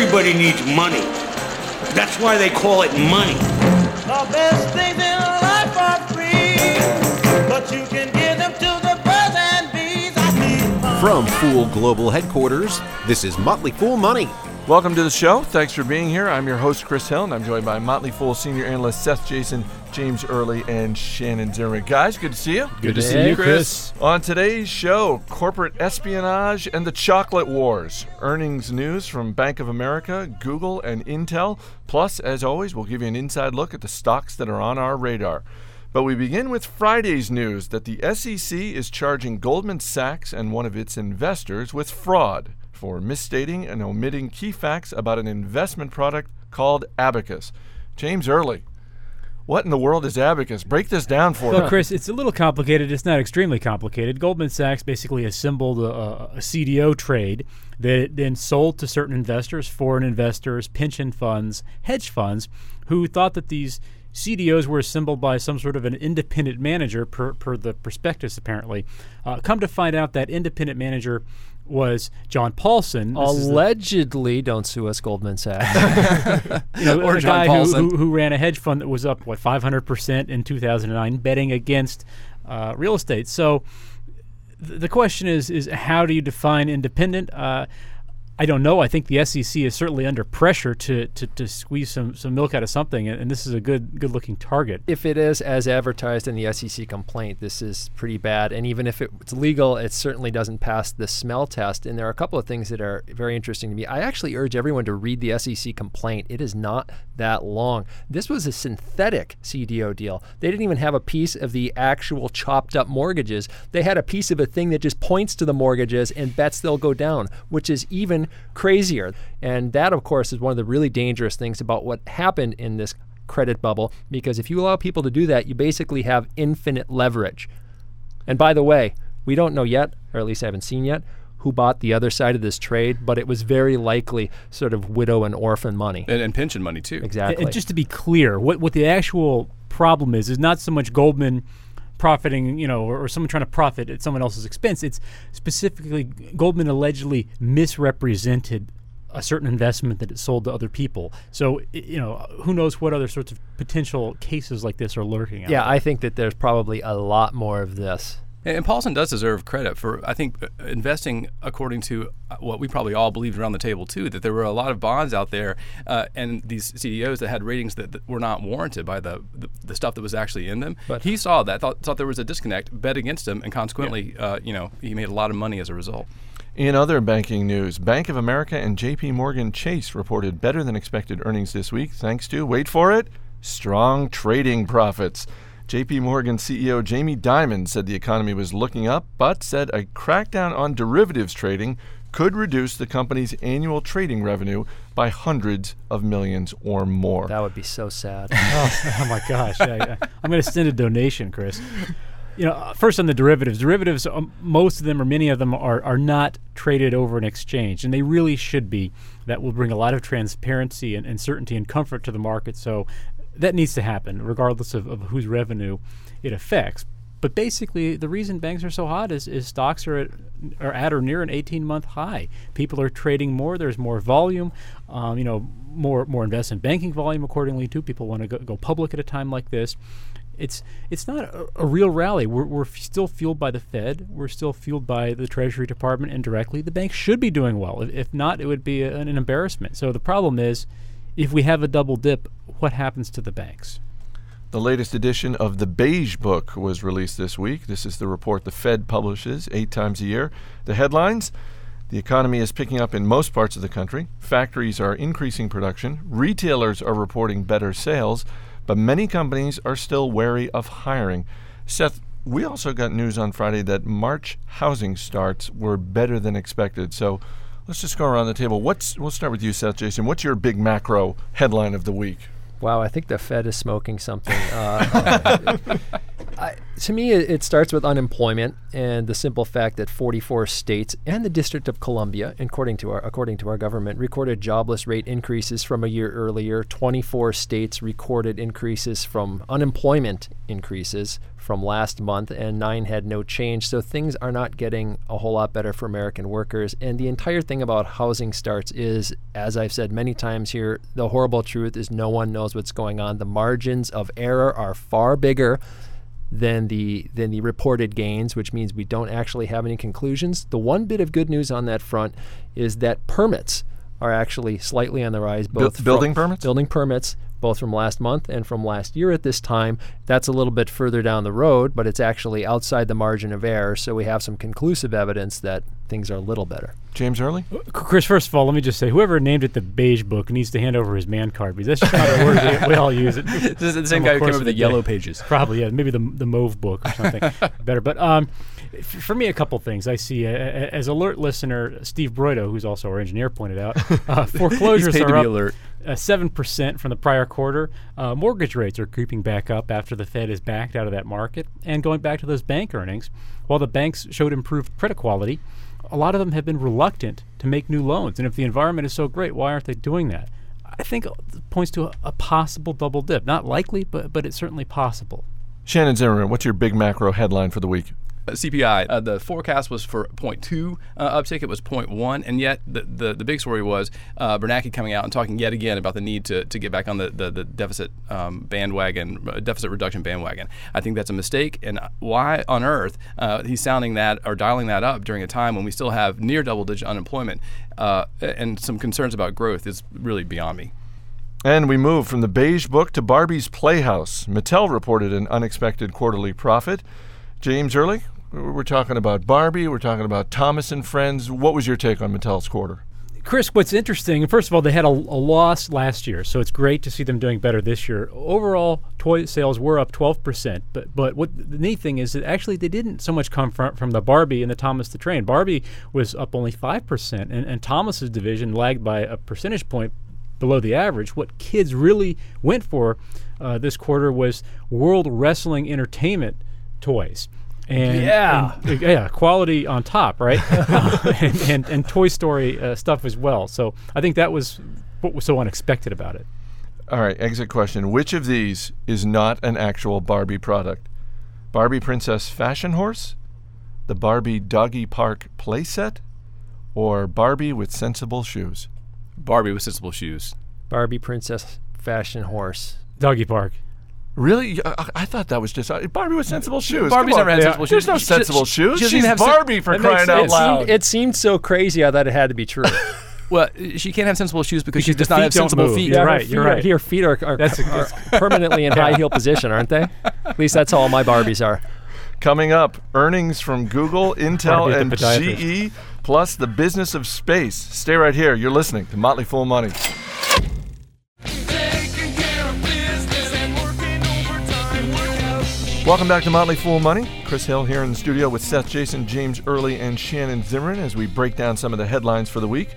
Everybody needs money. That's why they call it money. The best things in life are free, but you can give them to the birds and bees. I need money. From Fool Global Headquarters, this is Motley Fool Money. Welcome to the show. Thanks for being here. I'm your host, Chris Hill, and I'm joined by Motley Fool senior analyst Seth Jason, James Early, and Shannon Zimmerman. Guys, good to see you. Good to see you, Chris. On today's show, corporate espionage and the chocolate wars. Earnings news from Bank of America, Google, and Intel. Plus, as always, we'll give you an inside look at the stocks that are on our radar. But we begin with Friday's news that the SEC is charging Goldman Sachs and one of its investors with fraud for misstating and omitting key facts about an investment product called Abacus. James Early, what in the world is Abacus? Break this down for Well, me. Chris, it's a little complicated. It's not extremely complicated. Goldman Sachs basically assembled a, a CDO trade that it then sold to certain investors, foreign investors, pension funds, hedge funds, who thought that these CDOs were assembled by some sort of an independent manager, per, per the prospectus apparently. Uh, come to find out, that independent manager was John Paulson. Is the- Allegedly, don't sue us, Goldman Sachs. you know, Or a John guy who, Paulson. who, who ran a hedge fund that was up what 500 percent in 2009, betting against uh, real estate. So th- the question is is how do you define independent? Uh, I don't know. I think the SEC is certainly under pressure to, to, to squeeze some, some milk out of something, and, and this is a good good looking target. if it is as advertised in the SEC complaint, this is pretty bad. And even if it's legal, it certainly doesn't pass the smell test. And there are a couple of things that are very interesting to me. I actually urge everyone to read the SEC complaint. It is not that long. This was a synthetic CDO deal. They didn't even have a piece of the actual chopped up mortgages. They had a piece of a thing that just points to the mortgages and bets they'll go down, which is even crazier. And that, of course, is one of the really dangerous things about what happened in this credit bubble because if you allow people to do that, you basically have infinite leverage. And by the way, we don't know yet, or at least I haven't seen yet, who bought the other side of this trade, but it was very likely sort of widow and orphan money. and, and pension money too. Exactly. And just to be clear, what what the actual problem is is not so much Goldman profiting, you know, or, or someone trying to profit at someone else's expense. It's specifically Goldman allegedly misrepresented a certain investment that it sold to other people. So, you know, who knows what other sorts of potential cases like this are lurking out yeah. I think that there's probably a lot more of this. And, and Paulson does deserve credit for, I think, uh, investing according to uh, what we probably all believed around the table too. That there were a lot of bonds out there, uh, and these CDOs that had ratings that, that were not warranted by the, the the stuff that was actually in them. But- he saw that, thought, thought there was a disconnect, bet against them, and consequently, uh, you know, he made a lot of money as a result. In other banking news, Bank of America and JP Morgan Chase reported better than expected earnings this week thanks to, wait for it, strong trading profits. JP Morgan CEO Jamie Dimon said the economy was looking up, but said a crackdown on derivatives trading could reduce the company's annual trading revenue by hundreds of millions or more. That would be so sad. oh, oh my gosh! I, I, I'm going to send a donation, Chris. You know, uh, first on the derivatives. Derivatives, um, most of them or many of them are are not traded over an exchange, and they really should be. That will bring a lot of transparency and, and certainty and comfort to the market. So that needs to happen, regardless of, of whose revenue it affects. But basically, the reason banks are so hot is, is stocks are at, are at or near an 18 month high. People are trading more. There's more volume. Um, you know, more more investment banking volume accordingly too. People want to go, go public at a time like this. It's it's not a, a real rally. We're, we're f- still fueled by the Fed. We're still fueled by the Treasury Department indirectly. The banks should be doing well. If, if not, it would be a, an embarrassment. So the problem is, if we have a double dip, what happens to the banks? The latest edition of the Beige Book was released this week. This is the report the Fed publishes eight times a year. The headlines The economy is picking up in most parts of the country. Factories are increasing production. Retailers are reporting better sales, but many companies are still wary of hiring. Seth, we also got news on Friday that March housing starts were better than expected. So let's just go around the table. What's we'll start with you, Seth Jason. What's your big macro headline of the week? Wow, I think the Fed is smoking something. Uh, I, to me, it, it starts with unemployment and the simple fact that 44 states and the District of Columbia, according to our according to our government, recorded jobless rate increases from a year earlier. 24 states recorded increases from unemployment increases from last month, and nine had no change. So things are not getting a whole lot better for American workers. And the entire thing about housing starts is, as I've said many times here, the horrible truth is no one knows what's going on. The margins of error are far bigger than the than the reported gains, which means we don't actually have any conclusions. The one bit of good news on that front is that permits are actually slightly on the rise. Both building permits? building permits, both from last month and from last year at this time. That's a little bit further down the road, but it's actually outside the margin of error. So we have some conclusive evidence that things are a little better. James Early? Chris, first of all, let me just say, whoever named it the beige book needs to hand over his man card because that's just not a word we, we all use. It. This is the same Over guy who came up with the yellow pages. Probably, yeah. Maybe the the mauve book or something better. But um, f- for me, a couple things I see uh, uh, as alert listener Steve Broido, who's also our engineer, pointed out. Uh, foreclosures paid are to be up alert. uh, seven percent from the prior quarter. Uh, mortgage rates are creeping back up after the Fed is backed out of that market, and going back to those bank earnings, while the banks showed improved credit quality. A lot of them have been reluctant to make new loans, and if the environment is so great, why aren't they doing that? I think it points to a, a possible double dip. Not likely, but but it's certainly possible. Shannon Zimmerman, what's your big macro headline for the week? Uh, CPI, uh, the forecast was for 0.2 uh, uptick. It was 0.1, and yet the, the, the big story was uh, Bernanke coming out and talking yet again about the need to, to get back on the, the, the deficit um, bandwagon, uh, deficit reduction bandwagon. I think that's a mistake, and why on earth uh, he's sounding that or dialing that up during a time when we still have near double-digit unemployment uh, and some concerns about growth is really beyond me. And we move from the beige book to Barbie's Playhouse. Mattel reported an unexpected quarterly profit. James Early, we're talking about Barbie, we're talking about Thomas and Friends. What was your take on Mattel's quarter? Chris, what's interesting, first of all, they had a, a loss last year, so it's great to see them doing better this year. Overall, toy sales were up 12%, but but what the neat thing is that actually they didn't so much come from, from the Barbie and the Thomas the Train. Barbie was up only 5%, and, and Thomas's division lagged by a percentage point below the average. What kids really went for uh, this quarter was World Wrestling Entertainment toys. And, Yeah. and, yeah, quality on top, right? Uh, and, and, and Toy Story uh, stuff as well. So I think that was what was so unexpected about it. All right, exit question. Which of these is not an actual Barbie product? Barbie Princess Fashion Horse, the Barbie Doggy Park playset, or Barbie with sensible shoes? Barbie with sensible shoes. Barbie Princess Fashion Horse. Doggy Park. Really? I, I- I thought that was just uh, Barbie with sensible shoes. Barbie's Come on. never had Yeah. sensible There's no She- sensible she- shoes. she doesn't She's even have sen- Barbie for That makes crying out it loud. Seemed, it seemed so crazy. I thought it had to be true. Well, she can't have sensible shoes because, she does not have sensible move. feet. You're right, feet you're right. Your feet are, are, That's- are permanently in high heel position, aren't they? At least that's all my Barbies are. Coming up, earnings from Google, Intel, and. GE, plus the business of space. Stay right here. You're listening to Motley Fool Money. Welcome back to Motley Fool Money. Chris Hill here in the studio with Seth Jason, James Early, and Shannon Zimmerman as we break down some of the headlines for the week.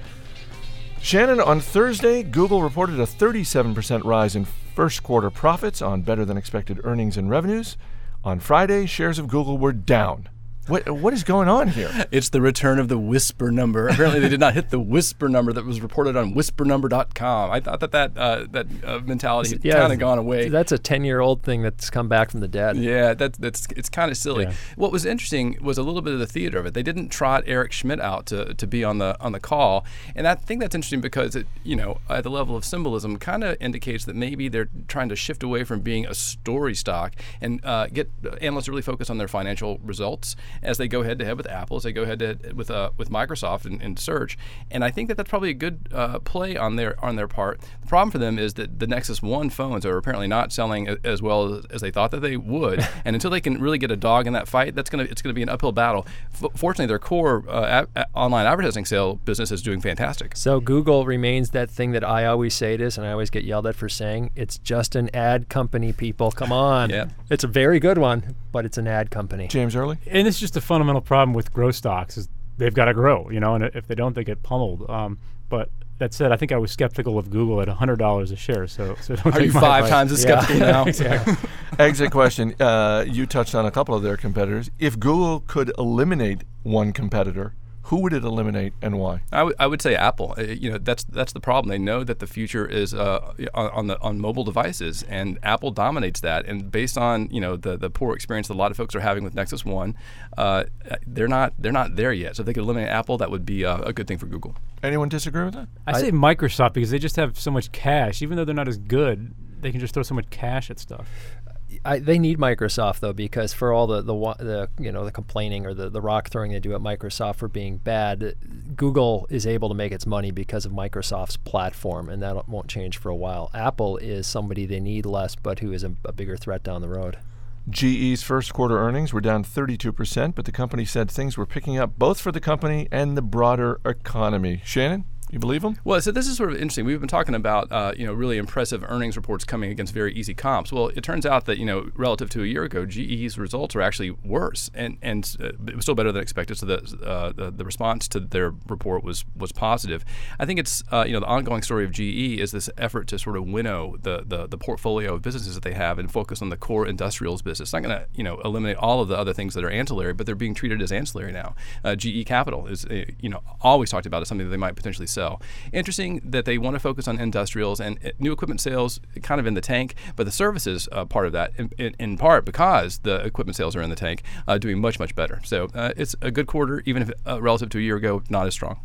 Shannon, on Thursday, Google reported a 37% rise in first quarter profits on better than expected earnings and revenues. On Friday, shares of Google were down. What, what is going on here? It's the return of the whisper number. Apparently, they did not hit the whisper number that was reported on whispernumber.com. I thought that that uh, that uh, mentality had kind of gone away. That's a ten-year-old thing that's come back from the dead. Yeah, that's that's it's kind of silly. Yeah. What was interesting was a little bit of the theater of it. They didn't trot Eric Schmidt out to, to be on the on the call, and I think that's interesting because it you know at the level of symbolism kind of indicates that maybe they're trying to shift away from being a story stock and uh, get analysts really focus on their financial results as they go head to head with Apple, as they go head to head with uh, with Microsoft in, in search. And I think that that's probably a good uh, play on their on their part. The problem for them is that the Nexus One phones are apparently not selling as well as, as they thought that they would. and until they can really get a dog in that fight, that's gonna it's gonna be an uphill battle. F- fortunately, their core uh, a- a- online advertising sale business is doing fantastic. So Google remains that thing that I always say it is, and I always get yelled at for saying it's just an ad company. People, come on. Yeah. It's a very good one, but it's an ad company. James Early? and it's just a fundamental problem with growth stocks is they've got to grow, you know, and if they don't, they get pummeled. Um, but that said, I think I was skeptical of Google at hundred dollars a share. So, so don't Are you five advice. times as Yeah. skeptical now? exactly. Exit question. Uh, you touched on a couple of their competitors. If Google could eliminate one competitor, who would it eliminate and why? I would- say Apple. Uh, you know, that's that's the problem. They know that the future is uh, on, on the on mobile devices, and Apple dominates that. And based on you know the the poor experience that a lot of folks are having with Nexus One, uh, they're not they're not there yet. So if they could eliminate Apple, that would be uh, a good thing for Google. Anyone disagree with that? I say Microsoft because they just have so much cash. Even though they're not as good, they can just throw so much cash at stuff. I, they need Microsoft though because for all the the, the you know the complaining or the, the rock throwing they do at Microsoft for being bad, Google is able to make its money because of Microsoft's platform, and that won't change for a while. Apple is somebody they need less, but who is a, a bigger threat down the road. GE's first quarter earnings were down 32%, but the company said things were picking up both for the company and the broader economy. Shannon, you believe them? Well, so this is sort of interesting. We've been talking about uh, you know really impressive earnings reports coming against very easy comps. Well, it turns out that you know relative to a year ago, GE's results are actually worse, and and uh, it was still better than expected. So the, uh, the the response to their report was was positive. I think it's uh, you know the ongoing story of GE is this effort to sort of winnow the the, the portfolio of businesses that they have and focus on the core industrials business. It's not going to you know eliminate all of the other things that are ancillary, but they're being treated as ancillary now. Uh, GE Capital is uh, you know always talked about as something that they might potentially sell. Interesting that they want to focus on industrials and uh, new equipment sales, kind of in the tank, but the services uh, part of that, in, in, in part because the equipment sales are in the tank, uh, doing much much better. So uh, it's a good quarter, even if uh, relative to a year ago, not as strong.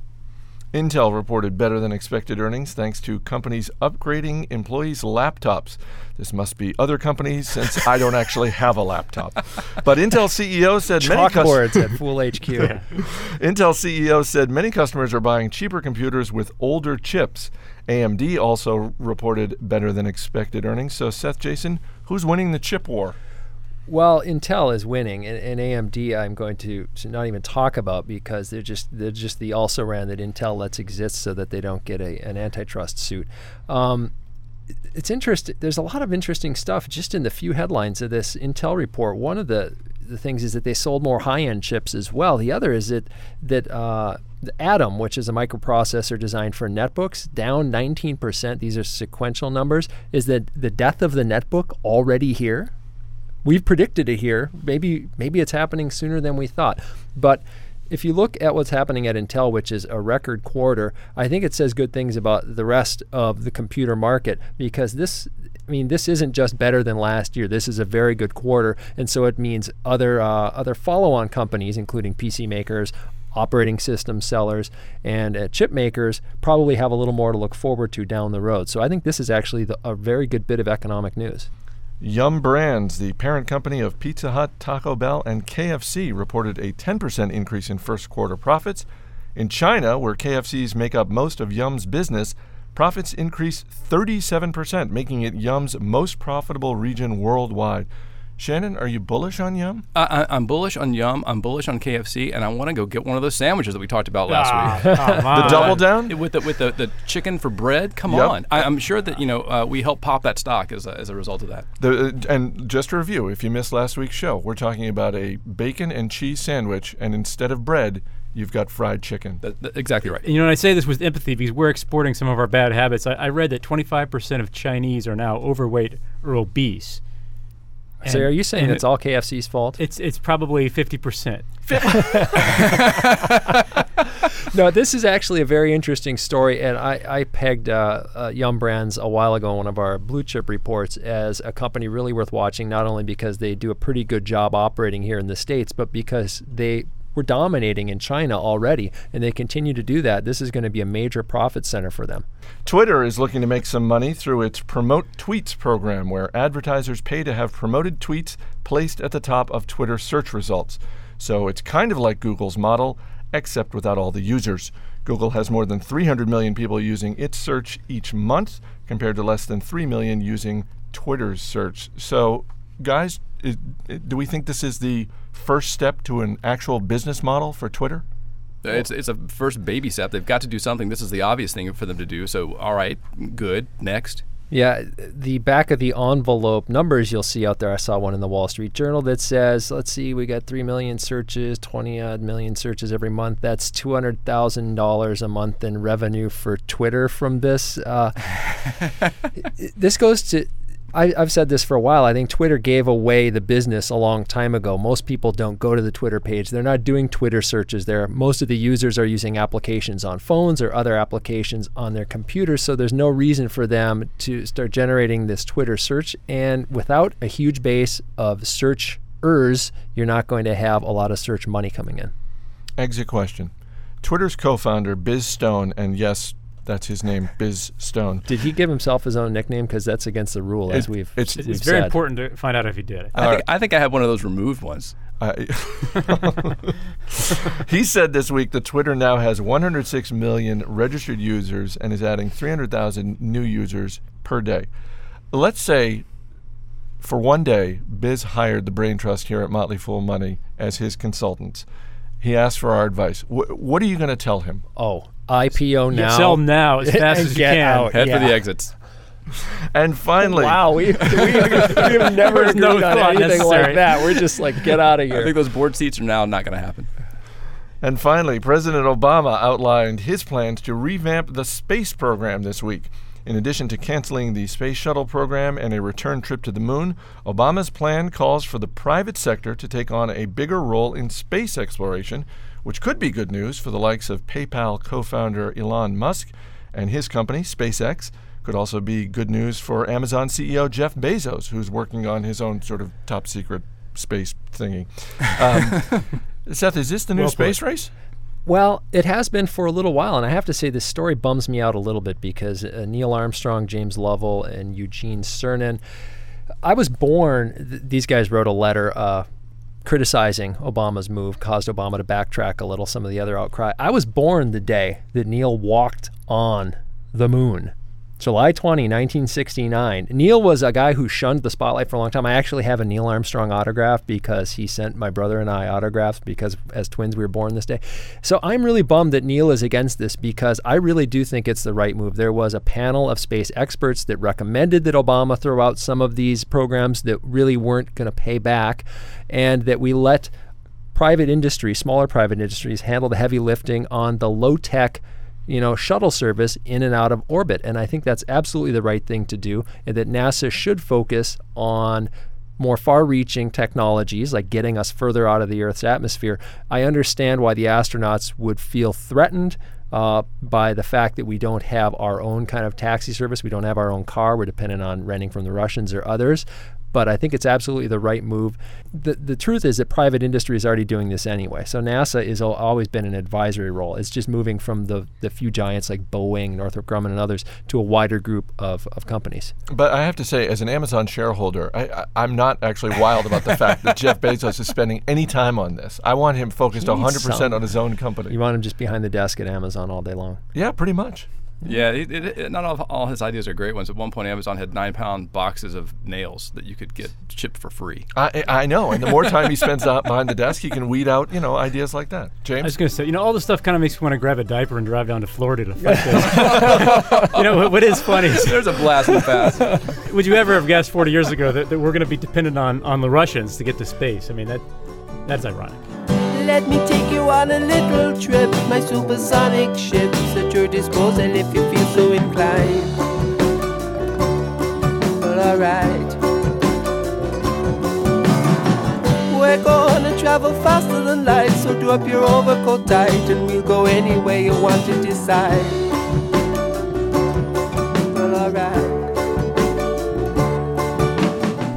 Intel reported better than expected earnings thanks to companies upgrading employees' laptops. This must be other companies since I don't actually have a laptop. But Intel CEO said many cus- at Fool HQ. Intel CEO said many customers are buying cheaper computers with older chips. AMD also reported better than expected earnings. So Seth Jason, who's winning the chip war? Well, Intel is winning, and, and AMD I'm going to, to not even talk about because they're just they're just the also ran that Intel lets exist so that they don't get a, an antitrust suit. Um, it's interesting. There's a lot of interesting stuff just in the few headlines of this Intel report. One of the the things is that they sold more high-end chips as well. The other is that that uh, the Atom, which is a microprocessor designed for netbooks, down 19%. These are sequential numbers. Is that the death of the netbook already here? We've predicted it here. Maybe maybe it's happening sooner than we thought. But if you look at what's happening at Intel, which is a record quarter, I think it says good things about the rest of the computer market because this. I mean, this isn't just better than last year. This is a very good quarter, and so it means other uh, other follow-on companies, including PC makers, operating system sellers, and uh, chip makers, probably have a little more to look forward to down the road. So I think this is actually the, a very good bit of economic news. Yum Brands, the parent company of Pizza Hut, Taco Bell, and KFC, reported a 10% increase in first quarter profits. In China, where KFCs make up most of Yum's business, profits increased 37%, making it Yum's most profitable region worldwide. Shannon, are you bullish on Yum? I, I, I'm bullish on Yum. I'm bullish on KFC, and I want to go get one of those sandwiches that we talked about last week. Come The double down? with the with the, the chicken for bread. Come Yep. on, I, I'm sure that you know uh, we helped pop that stock as a, as a result of that. The, uh, and just to review, if you missed last week's show, we're talking about a bacon and cheese sandwich, and instead of bread, you've got fried chicken. that, that- exactly right. And, you know, and I say this with empathy because we're exporting some of our bad habits. I, I read that 25% of Chinese are now overweight or obese. So are you saying and it's all KFC's fault? It's it's probably 50%. no, this is actually a very interesting story, and I, I pegged uh, uh, Yum Brands a while ago in one of our blue chip reports as a company really worth watching, not only because they do a pretty good job operating here in the States, but because they were dominating in China already, and they continue to do that. This is going to be a major profit center for them. Twitter is looking to make some money through its Promote Tweets program, where advertisers pay to have promoted tweets placed at the top of Twitter search results. So it's kind of like Google's model, except without all the users. Google has more than 300 million people using its search each month, compared to less than 3 million using Twitter's search. So, guys, do we think this is the first step to an actual business model for Twitter? It's it's a first baby step. They've got to do something. This is the obvious thing for them to do. So all right, good. Next. Yeah, the back of the envelope numbers you'll see out there. I saw one in the Wall Street Journal that says, let's see, we got 3 million searches, 20 odd million searches every month. That's $200,000 a month in revenue for Twitter from this. Uh, this goes to I, have said this for a while. I think Twitter gave away the business a long time ago. Most people don't go to the Twitter page. They're not doing Twitter searches there. Most of the users are using applications on phones or other applications on their computers. So there's no reason for them to start generating this Twitter search. And without a huge base of searchers, you're not going to have a lot of search money coming in. Exit question. Twitter's co founder, Biz Stone, and yes, that's his name, Biz Stone. Did he give himself his own nickname? Because that's against the rule, as It- we've it's- we've It's very said. important to find out if he did it. I, think, I think I had one of those removed ones. I- he said this week that Twitter now has 106 million registered users and is adding 300,000 new users per day. Let's say for one day, Biz hired the Brain Trust here at Motley Fool Money as his consultants. He asked for our advice. Wh- what are you going to tell him? Oh, IPO now. Sell now as fast as you can. out. Head for the exits. And finally, Wow, we, we, we have never agreed no on thought anything necessary. like that. We're just like, get out of here. I think those board seats are now not going to happen. And finally, President Obama outlined his plans to revamp the space program this week. In addition to canceling the space shuttle program and a return trip to the moon, Obama's plan calls for the private sector to take on a bigger role in space exploration, which could be good news for the likes of PayPal co founder Elon Musk and his company, SpaceX. Could also be good news for Amazon CEO Jeff Bezos, who's working on his own sort of top secret space thingy. Um, Seth, is this the new Well space race? Well, it has been for a little while, and I have to say this story bums me out a little bit because uh, Neil Armstrong, James Lovell, and Eugene Cernan. I was born. Th- these guys wrote a letter uh, criticizing Obama's move, caused Obama to backtrack a little. Some of the other outcry. I was born the day that Neil walked on the moon. July 20, 1969. Neil was a guy who shunned the spotlight for a long time. I actually have a Neil Armstrong autograph because he sent my brother and I autographs because as twins we were born this day. So I'm really bummed that Neil is against this because I really do think it's the right move. There was a panel of space experts that recommended that Obama throw out some of these programs that really weren't going to pay back and that we let private industry, smaller private industries, handle the heavy lifting on the low tech you know, shuttle service in and out of orbit. And I think that's absolutely the right thing to do, and that NASA should focus on more far reaching technologies like getting us further out of the Earth's atmosphere. I understand why the astronauts would feel threatened. Uh, by the fact that we don't have our own kind of taxi service, we don't have our own car, we're dependent on renting from the Russians or others. But I think it's absolutely the right move. The, the truth is that private industry is already doing this anyway. So NASA has always been an advisory role. It's just moving from the, the few giants like Boeing, Northrop Grumman, and others to a wider group of, of companies. But I have to say, as an Amazon shareholder, I, I, I'm not actually wild about the fact that Jeff Bezos is spending any time on this. I want him focused 100% some. on his own company. You want him just behind the desk at Amazon all day long. yeah, pretty much. Yeah, it, it, it- not all, all his ideas are great ones. At one point, Amazon had nine pound boxes of nails that you could get shipped for free. I, I know. And the more time he spends out behind the desk, he can weed out, you know, ideas like that. James, I was going to say, you know, all this stuff kind of makes me want to grab a diaper and drive down to Florida to fight this. you know, what, what is funny There's a blast from the past. would you ever have guessed 40 years ago that, that we're going to be dependent on, on the Russians to get to space? I mean, that that's ironic. Let me take you on a little trip. My supersonic ship's at your disposal if you feel so inclined. Well, alright. We're gonna travel faster than light, so do up your overcoat tight, and we'll go anywhere you want to decide. Well, alright.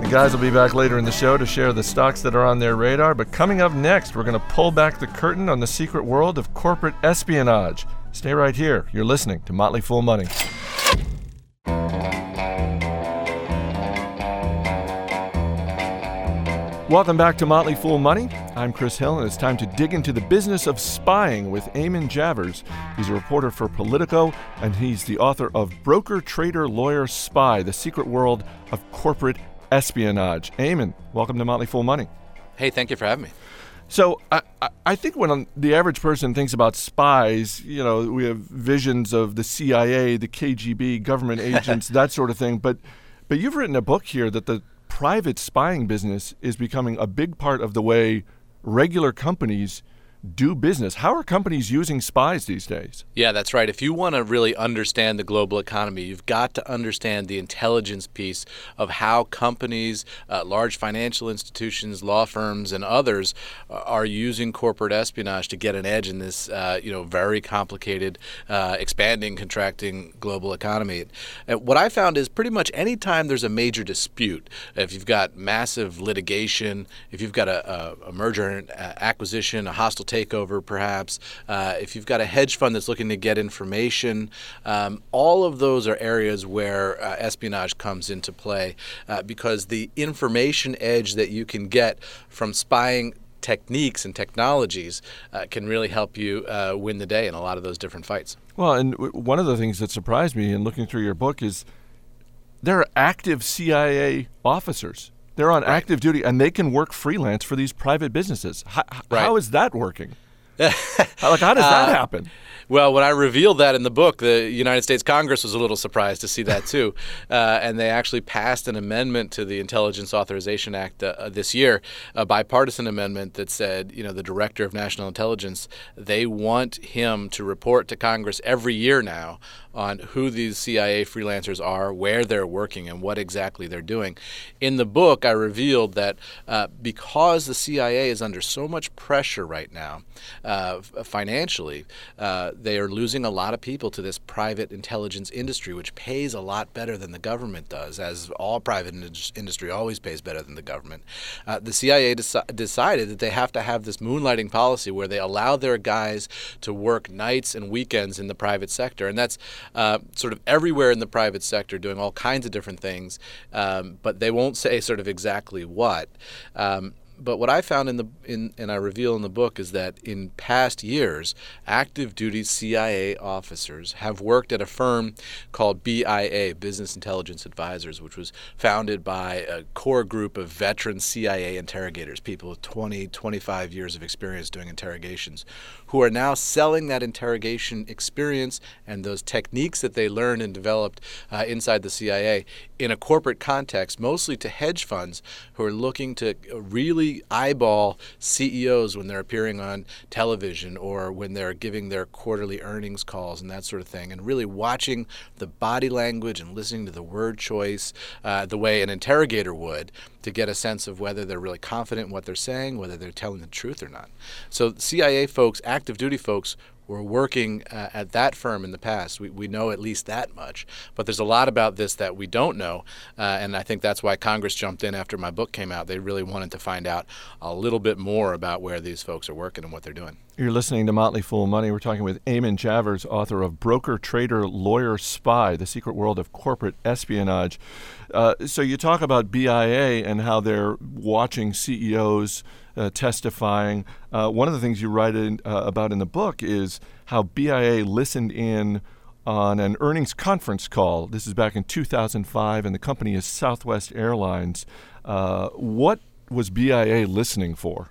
Guys will be back later in the show to share the stocks that are on their radar. But coming up next, we're going to pull back the curtain on the secret world of corporate espionage. Stay right here. You're listening to Motley Fool Money. Welcome back to Motley Fool Money. I'm Chris Hill, and it's time to dig into the business of spying with Eamon Javers. He's a reporter for Politico, and he's the author of Broker, Trader, Lawyer, Spy The Secret World of Corporate Espionage. Eamon, welcome to Motley Fool Money. Hey, thank you for having me. So I, I- I think when the average person thinks about spies, you know, we have visions of the CIA, the KGB, government agents, that sort of thing. But but you've written a book here that the private spying business is becoming a big part of the way regular companies do business. How are companies using spies these days? Yeah, that's right. If you want to really understand the global economy, you've got to understand the intelligence piece of how companies, uh, large financial institutions, law firms, and others uh, are using corporate espionage to get an edge in this, uh, you know, very complicated, uh, expanding, contracting global economy. Uh, what I found is pretty much any time there's a major dispute, if you've got massive litigation, if you've got a, a, merger and acquisition, a hostile takeover, perhaps, uh, if you've got a hedge fund that's looking to get information, um, all of those are areas where uh, espionage comes into play uh, because the information edge that you can get from spying techniques and technologies uh, can really help you uh, win the day in a lot of those different fights. Well, and w- one of the things that surprised me in looking through your book is there are active CIA officers. They're on active duty and they can work freelance for these private businesses. How, Right. how is that working? Like, how does that uh, happen? Well, when I revealed that in the book, the United States Congress was a little surprised to see that too, uh, and they actually passed an amendment to the Intelligence Authorization Act uh, uh, this year, a bipartisan amendment that said, you know, the Director of National Intelligence, they want him to report to Congress every year now on who these CIA freelancers are, where they're working, and what exactly they're doing. In the book, I revealed that uh, because the CIA is under so much pressure right now, uh, financially, uh, they are losing a lot of people to this private intelligence industry, which pays a lot better than the government does, as all private in- industry always pays better than the government. Uh, the CIA deci- decided that they have to have this moonlighting policy where they allow their guys to work nights and weekends in the private sector, and that's uh, sort of everywhere in the private sector, doing all kinds of different things, um, but they won't say sort of exactly what. Um, but what I found in the in and I reveal in the book is that in past years, active duty CIA officers have worked at a firm called BIA, Business Intelligence Advisors, which was founded by a core group of veteran CIA interrogators, people with 20, 25 years of experience doing interrogations, who are now selling that interrogation experience and those techniques that they learned and developed uh, inside the CIA in a corporate context, mostly to hedge funds who are looking to really eyeball CEOs when they're appearing on television or when they're giving their quarterly earnings calls and that sort of thing, and really watching the body language and listening to the word choice uh, the way an interrogator would to get a sense of whether they're really confident in what they're saying, whether they're telling the truth or not. So, CIA folks, active duty folks, were working uh, at that firm in the past. We, we know at least that much. But there's a lot about this that we don't know. Uh, and I think that's why Congress jumped in after my book came out. They really wanted to find out a little bit more about where these folks are working and what they're doing. You're listening to Motley Fool Money. We're talking with Eamon Javers, author of Broker, Trader, Lawyer, Spy The Secret World of Corporate Espionage. Uh, so, you talk about BIA and how they're watching CEOs uh, testifying. Uh, one of the things you write in, uh, about in the book is how BIA listened in on an earnings conference call. This is back in 2005, and the company is Southwest Airlines. Uh, what was BIA listening for?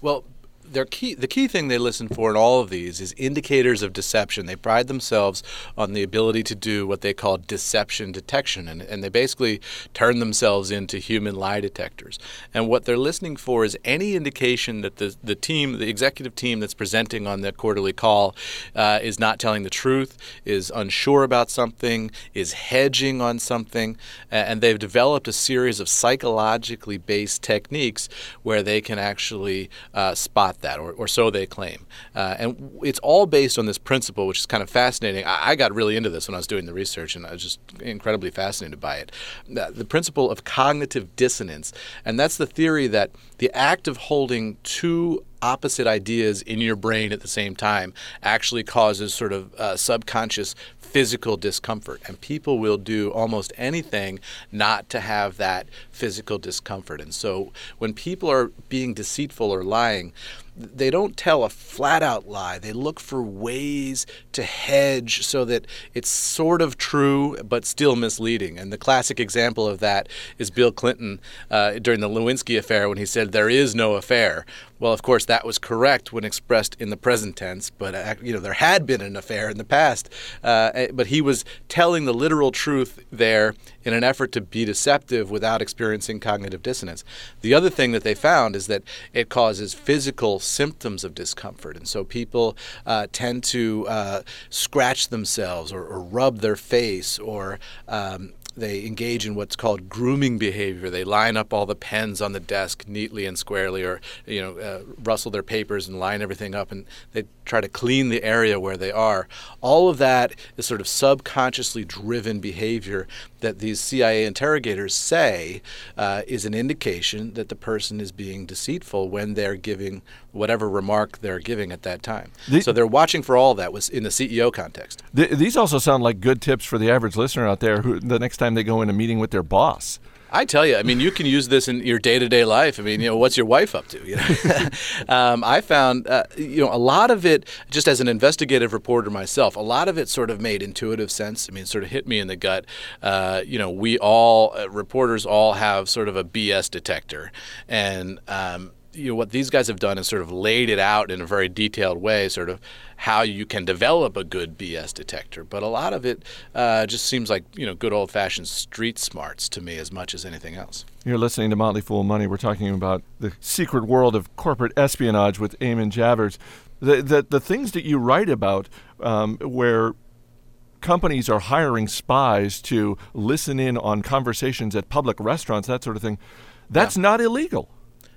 Well, their key, the key thing they listen for in all of these is indicators of deception. They pride themselves on the ability to do what they call deception detection, and, and they basically turn themselves into human lie detectors. And what they're listening for is any indication that the, the team, the executive team that's presenting on the quarterly call, uh, is not telling the truth, is unsure about something, is hedging on something, and they've developed a series of psychologically based techniques where they can actually uh, spot that, or, or so they claim. Uh, and it's all based on this principle, which is kind of fascinating. I, I got really into this when I was doing the research, and I was just incredibly fascinated by it. The, the principle of cognitive dissonance, and that's the theory that the act of holding two opposite ideas in your brain at the same time actually causes sort of uh, subconscious physical discomfort. And people will do almost anything not to have that physical discomfort. And so when people are being deceitful or lying, they don't tell a flat out lie. They look for ways to hedge so that it's sort of true but still misleading. And the classic example of that is Bill Clinton uh, during the Lewinsky affair when he said there is no affair. Well, of course, that was correct when expressed in the present tense, but uh, you know there had been an affair in the past. Uh, eh, but he was telling the literal truth there in an effort to be deceptive without experiencing cognitive dissonance. The other thing that they found is that it causes physical symptoms of discomfort, and so people uh, tend to uh, scratch themselves or, or, rub their face or um, they engage in what's called grooming behavior. They line up all the pens on the desk neatly and squarely, or you know, uh, rustle their papers and line everything up, and they try to clean the area where they are. All of that is sort of subconsciously driven behavior that these CIA interrogators say uh, is an indication that the person is being deceitful when they're giving whatever remark they're giving at that time. The, so they're watching for all that was in the CEO context. The, these also sound like good tips for the average listener out there who the next time they go in a meeting with their boss. I tell you, I mean, you can use this in your day to day life. I mean, you know, what's your wife up to? You know, um, I found, uh, you know, a lot of it, just as an investigative reporter myself, a lot of it sort of made intuitive sense. I mean, sort of hit me in the gut. Uh, you know, we all, uh, reporters all have sort of a BS detector. And, um, you know what these guys have done is sort of laid it out in a very detailed way, sort of how you can develop a good BS detector. But a lot of it uh, just seems like you know good old fashioned street smarts to me as much as anything else. You're listening to Motley Fool Money. We're talking about the secret world of corporate espionage with Eamon Javers. The the, the things that you write about um, where companies are hiring spies to listen in on conversations at public restaurants, that sort of thing. That's yeah. not illegal.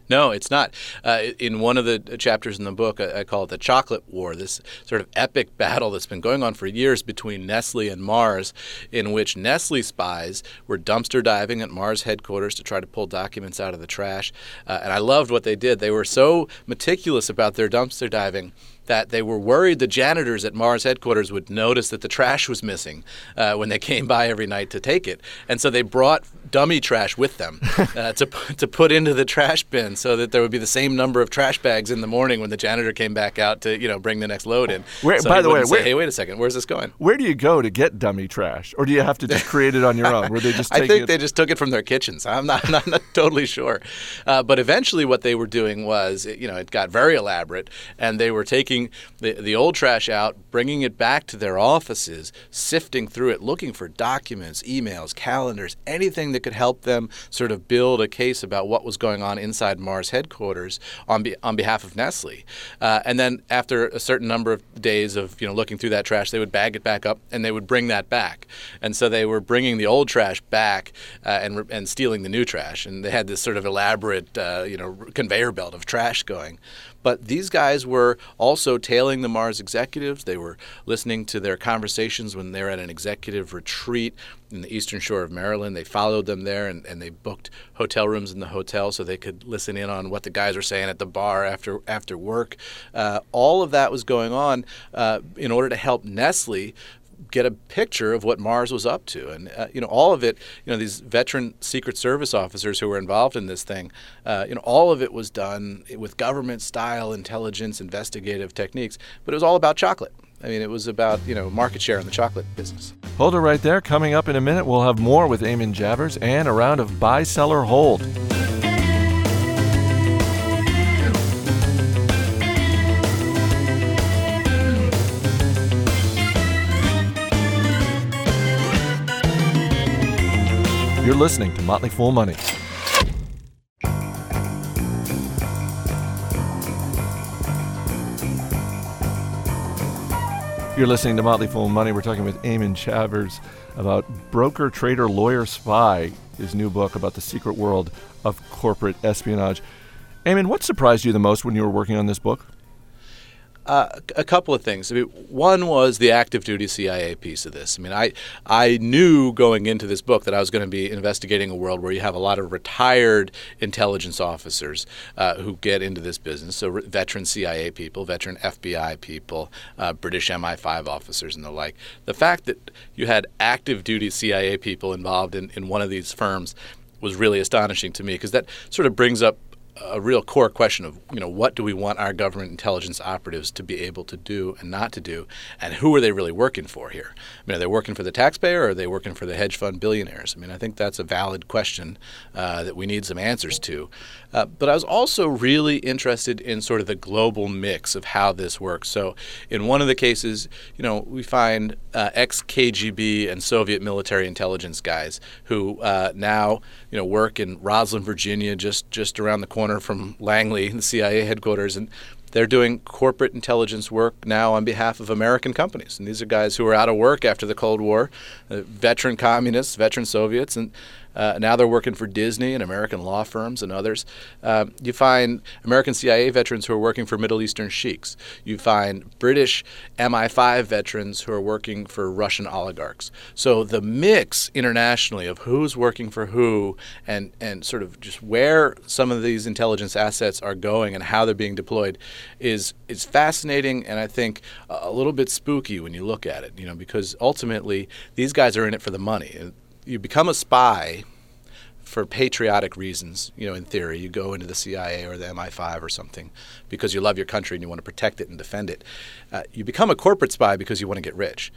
No, it's not. Uh, in one of the chapters in the book, I, I, call it the Chocolate War, this sort of epic battle that's been going on for years between Nestle and Mars, in which Nestle spies were dumpster diving at Mars headquarters to try to pull documents out of the trash. Uh, and I loved what they did. They were so meticulous about their dumpster diving that they were worried the janitors at Mars headquarters would notice that the trash was missing uh, when they came by every night to take it. And so they brought dummy trash with them uh, to, to put into the trash bin so that there would be the same number of trash bags in the morning when the janitor came back out to you know bring the next load in. Where, so by the way, say, where, hey, wait a second, where's this going? Where do you go to get dummy trash, or do you have to just create it on your own? Where they just I think it? they just took it from their kitchens. I'm not, I'm not, not totally sure, uh, but eventually what they were doing was you know it got very elaborate, and they were taking the the old trash out, bringing it back to their offices, sifting through it, looking for documents, emails, calendars, anything that could help them sort of build a case about what was going on inside Mars headquarters on be, on behalf of Nestle. Uh, and then after a certain number of days of you know looking through that trash, they would bag it back up and they would bring that back. And so they were bringing the old trash back uh, and and stealing the new trash. And they had this sort of elaborate uh, you know conveyor belt of trash going. But these guys were also tailing the Mars executives. They were listening to their conversations when they're at an executive retreat in the eastern shore of Maryland. They followed them there and, and they booked hotel rooms in the hotel so they could listen in on what the guys were saying at the bar after after work. Uh, all of that was going on uh, in order to help Nestle get a picture of what Mars was up to. And, uh, you know, all of it, you know, these veteran Secret Service officers who were involved in this thing, uh, you know, all of it was done with government style intelligence, investigative techniques, but it was all about chocolate. I mean, it was about, you know, market share in the chocolate business. Hold it right there. Coming up in a minute, we'll have more with Eamon Javers and a round of buy, seller, hold. You're listening to Motley Fool Money. You're listening to Motley Fool Money. We're talking with Eamon Javers about Broker, Trader, Lawyer, Spy, his new book about the secret world of corporate espionage. Eamon, what surprised you the most when you were working on this book? Uh, a couple of things. I mean, one was the active duty CIA piece of this. I mean, I I knew going into this book that I was going to be investigating a world where you have a lot of retired intelligence officers uh, who get into this business. So re- veteran CIA people, veteran FBI people, uh, British MI5 officers, and the like. The fact that you had active duty CIA people involved in, in one of these firms was really astonishing to me because that sort of brings up a real core question of you know what do we want our government intelligence operatives to be able to do and not to do, and who are they really working for here? I mean, are they working for the taxpayer or are they working for the hedge fund billionaires? I mean, I think that's a valid question uh, that we need some answers to. Uh, but I was also really interested in sort of the global mix of how this works. So, in one of the cases, you know, we find uh, ex KGB and Soviet military intelligence guys who uh, now, you know, work in Rosslyn, Virginia, just just around the corner from Langley, the CIA headquarters, and they're doing corporate intelligence work now on behalf of American companies. And these are guys who are out of work after the Cold War, uh, veteran communists, veteran Soviets, and uh, now they're working for Disney and American law firms and others. Uh, you find American CIA veterans who are working for Middle Eastern sheiks. You find British MI5 veterans who are working for Russian oligarchs. So the mix internationally of who's working for who and, and sort of just where some of these intelligence assets are going and how they're being deployed is is fascinating and I think a little bit spooky when you look at it, you know, because ultimately these guys are in it for the money you become a spy for patriotic reasons, you know, in theory, you go into the CIA or the MI5 or something because you love your country and you want to protect it and defend it. Uh, you become a corporate spy because you want to get rich.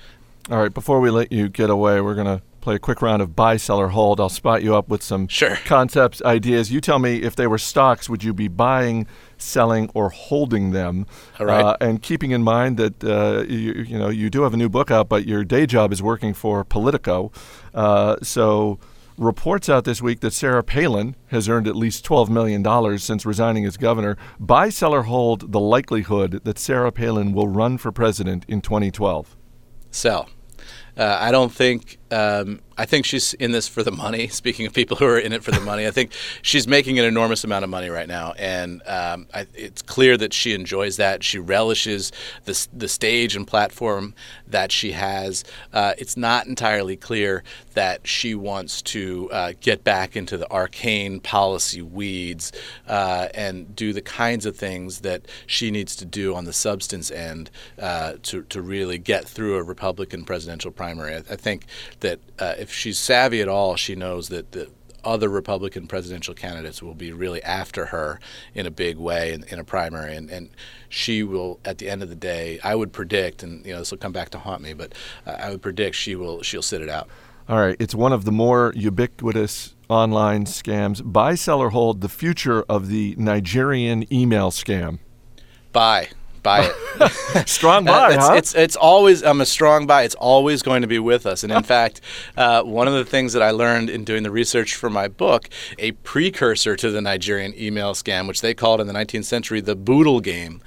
All right, before we let you get away, we're going to play a quick round of buy, sell, or hold. I'll spot you up with some sure. concepts, ideas. You tell me if they were stocks, would you be buying, selling, or holding them? All right. Uh, and keeping in mind that uh, you, you know you do have a new book out, but your day job is working for Politico. Uh, so reports out this week that Sarah Palin has earned at least $12 million since resigning as governor. Buy, sell, or hold the likelihood that Sarah Palin will run for president in 2012? Sell. Uh, I don't think um, I think she's in this for the money. Speaking of people who are in it for the money, I think she's making an enormous amount of money right now, and um, I, it's clear that she enjoys that. She relishes the the stage and platform that she has. Uh, it's not entirely clear that she wants to uh, get back into the arcane policy weeds uh, and do the kinds of things that she needs to do on the substance end uh, to to really get through a Republican presidential primary. I, I think that uh, if she's savvy at all, she knows that the other Republican presidential candidates will be really after her in a big way in, in, a primary, and, and she will, at the end of the day, I would predict, and you know this will come back to haunt me, but uh, I would predict she will she'll sit it out. All right, it's one of the more ubiquitous online scams. Buy, sell, or hold the future of the Nigerian email scam. Buy buy it. strong buy, it's, huh? It's it's always I'm a strong buy. It's always going to be with us. And in fact, uh, one of the things that I learned in doing the research for my book, a precursor to the Nigerian email scam, which they called in the 19th century the boodle game.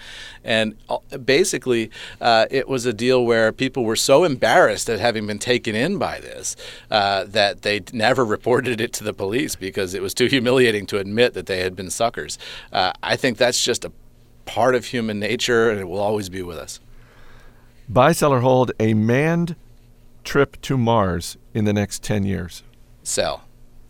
And uh, basically, uh, it was a deal where people were so embarrassed at having been taken in by this uh, that they never reported it to the police because it was too humiliating to admit that they had been suckers. Uh, I think that's just a part of human nature and it will always be with us. Buy, sell, or hold a manned trip to Mars in the next 10 years? Sell.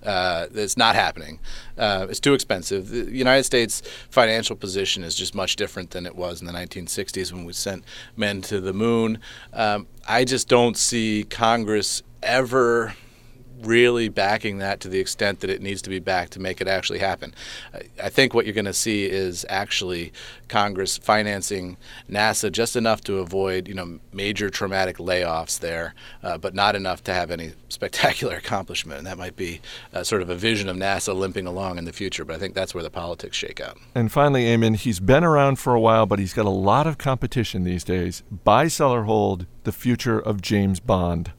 Uh, it's not happening. Uh, it's too expensive. The United States financial position is just much different than it was in the 1960s when we sent men to the moon. Um, I just don't see Congress ever really backing that to the extent that it needs to be backed to make it actually happen. I, think what you're going to see is actually Congress financing NASA just enough to avoid, you know, major traumatic layoffs there, uh, but not enough to have any spectacular accomplishment. And that might be uh, sort of a vision of NASA limping along in the future. But I think that's where the politics shake out. And finally, Eamon, he's been around for a while, but he's got a lot of competition these days. Buy, sell, or hold the future of James Bond.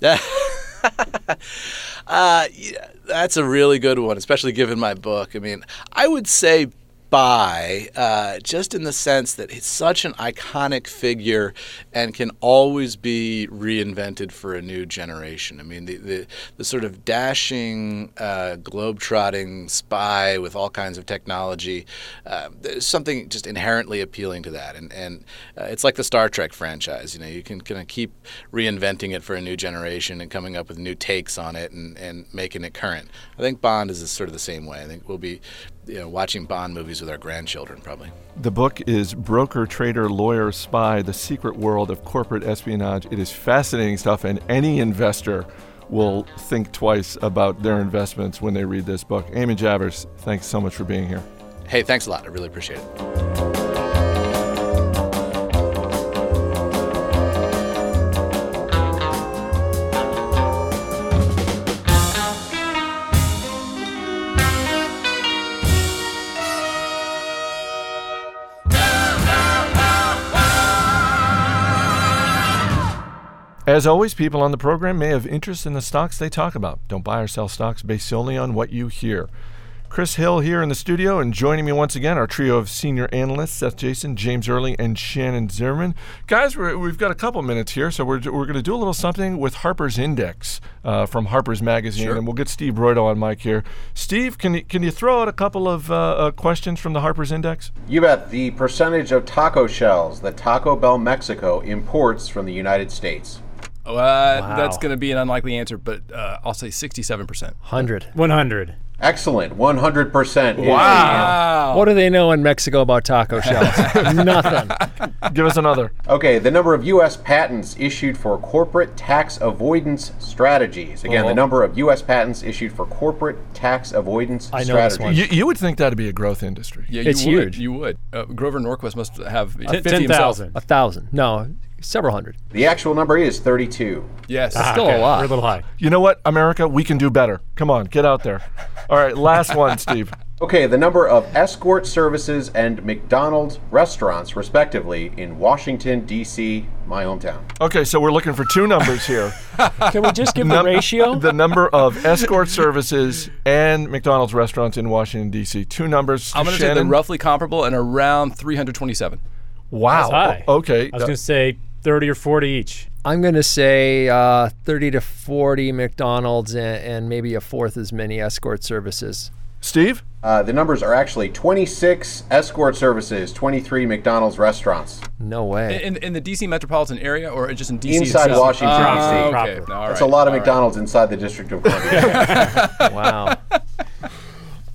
uh, yeah, that's a really good one, especially given my book. I mean, I would say buy, uh, just in the sense that he's such an iconic figure and can always be reinvented for a new generation. I mean, the, the, the sort of dashing, uh, globe-trotting spy with all kinds of technology, uh, there's something just inherently appealing to that. And, and uh, it's like the Star Trek franchise. You know, you can kind of keep reinventing it for a new generation and coming up with new takes on it and, and making it current. I think Bond is sort of the same way. I think we'll be you know, watching Bond movies with our grandchildren, probably. The book is Broker, Trader, Lawyer, Spy The Secret World of Corporate Espionage. It is fascinating stuff, and any investor will think twice about their investments when they read this book. Eamon Javers, thanks so much for being here. Hey, thanks a lot. I really appreciate it. As always, people on the program may have interest in the stocks they talk about. Don't buy or sell stocks based solely on what you hear. Chris Hill here in the studio, and joining me once again, our trio of senior analysts Seth Jayson, James Early, and Shannon Zimmerman. Guys, we're, we've got a couple minutes here, so we're, we're going to do a little something with Harper's Index uh, from Harper's Magazine, and we'll get Steve Broido on mic here. Steve, can you, can you throw out a couple of uh, uh, questions from the Harper's Index? You bet. The percentage of taco shells that Taco Bell Mexico imports from the United States. Uh, That's going to be an unlikely answer, but uh, I'll say 67%. Hundred. 100. Excellent. 100% is Wow. What do they know in Mexico about taco shells? Nothing. Give us another. Okay, the number of U.S. patents issued for corporate tax avoidance strategies. Again, Uh-huh. the number of U.S. patents issued for corporate tax avoidance I know this one. You, you would think that'd be a growth industry. Yeah, It's you would. huge. You would. Uh, Grover Norquist must have uh, Ten- 50 10,000. A thousand. No, several hundred. The actual number is 32. Yes. Ah, still Okay, a lot. We're a little high. You know what, America? We can do better. Come on, get out there. All right, last one, Steve. Okay, the number of escort services and McDonald's restaurants, respectively, in Washington, D.C., my hometown. Okay, so we're looking for two numbers here. Can we just give the ratio? The number of escort services and McDonald's restaurants in Washington D.C. Two numbers. I'm going to say they're roughly comparable and around 327. Wow. That's high. Okay. I was going to say 30 or 40 each. I'm going to say uh, 30 to 40 McDonald's and, and maybe a fourth as many escort services. Steve. Uh, the numbers are actually 26 escort services, 23 McDonald's restaurants. No way. In, in the DC metropolitan area or just in DC Inside itself? Washington, Ah, D.C. Okay. Proper. No, all That's a lot of all right. McDonald's inside the District of Columbia. wow.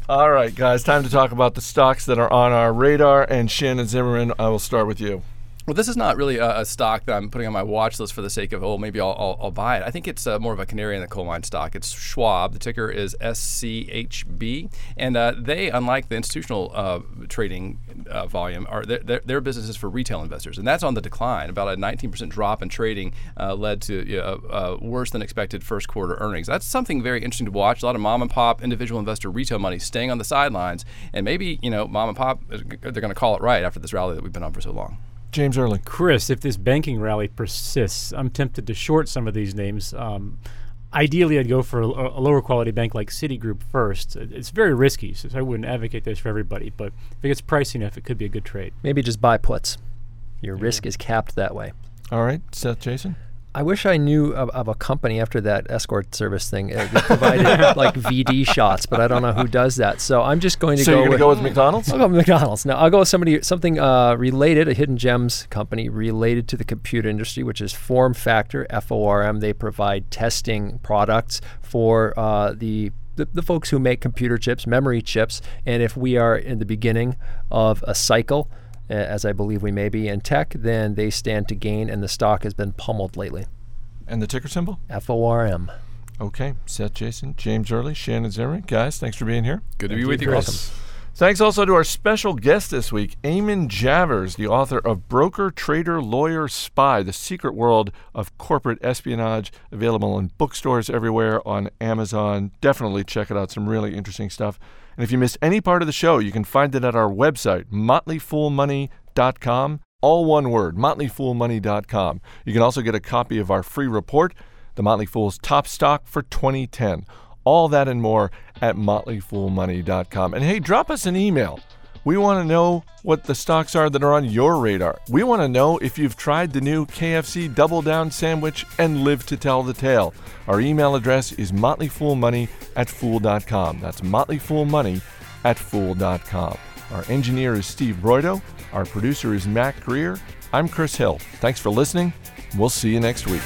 All right, guys, time to talk about the stocks that are on our radar. And Shannon Zimmerman, I will start with you. Well, this is not really a, a stock that I'm putting on my watch list for the sake of, oh, maybe I'll, I'll, I'll buy it. I think it's uh, more of a canary in the coal mine stock. It's Schwab. The ticker is SCHB. And uh, they, unlike the institutional uh, trading uh, volume, are their, their, business is for retail investors. And that's on the decline. About a 19% drop in trading uh, led to uh, worse than expected first quarter earnings. That's something very interesting to watch. A lot of mom and pop individual investor retail money staying on the sidelines. And maybe, you know, mom and pop, they're going to call it right after this rally that we've been on for so long. James Early. Chris, if this banking rally persists, I'm tempted to short some of these names. Um, ideally, I'd go for a, a lower quality bank like Citigroup first. It's very risky, so I wouldn't advocate this for everybody. But if it gets pricey enough, it could be a good trade. Maybe just buy puts. Your risk is capped that way. All right, Seth Jayson. I wish I knew of, of a company after that escort service thing uh, that provided like VD shots, but I don't know who does that. So I'm just going to So go you're going with to go with McDonald's? I'll go with McDonald's. Now I'll go with somebody something uh, related, a hidden gems company related to the computer industry, which is FormFactor (FORM). They provide testing products for uh, the, the the folks who make computer chips, memory chips. And if we are in the beginning of a cycle, Uh, as I believe we may be in tech, then they stand to gain, and the stock has been pummeled lately. And the ticker symbol? FORM. Okay, Seth Jayson, James Early, Shannon Zimmerman. Guys, thanks for being here. Good to be with you, You're Chris. Thanks also to our special guest this week, Eamon Javers, the author of Broker, Trader, Lawyer, Spy The Secret World of Corporate Espionage, available in bookstores everywhere on Amazon. Definitely check it out, some really interesting stuff. And if you missed any part of the show, you can find it at our website, motleyfoolmoney.com. All one word, motleyfoolmoney.com. You can also get a copy of our free report, The Motley Fool's Top Stock for 2010. All that and more at motleyfoolmoney.com. And hey, drop us an email. We want to know what the stocks are that are on your radar. We want to know if you've tried the new KFC Double Down sandwich and live to tell the tale. Our email address is motleyfoolmoney at fool.com. That's motleyfoolmoney at fool.com. Our engineer is Steve Broido. Our producer is Mac Greer. I'm Chris Hill. Thanks for listening. We'll see you next week.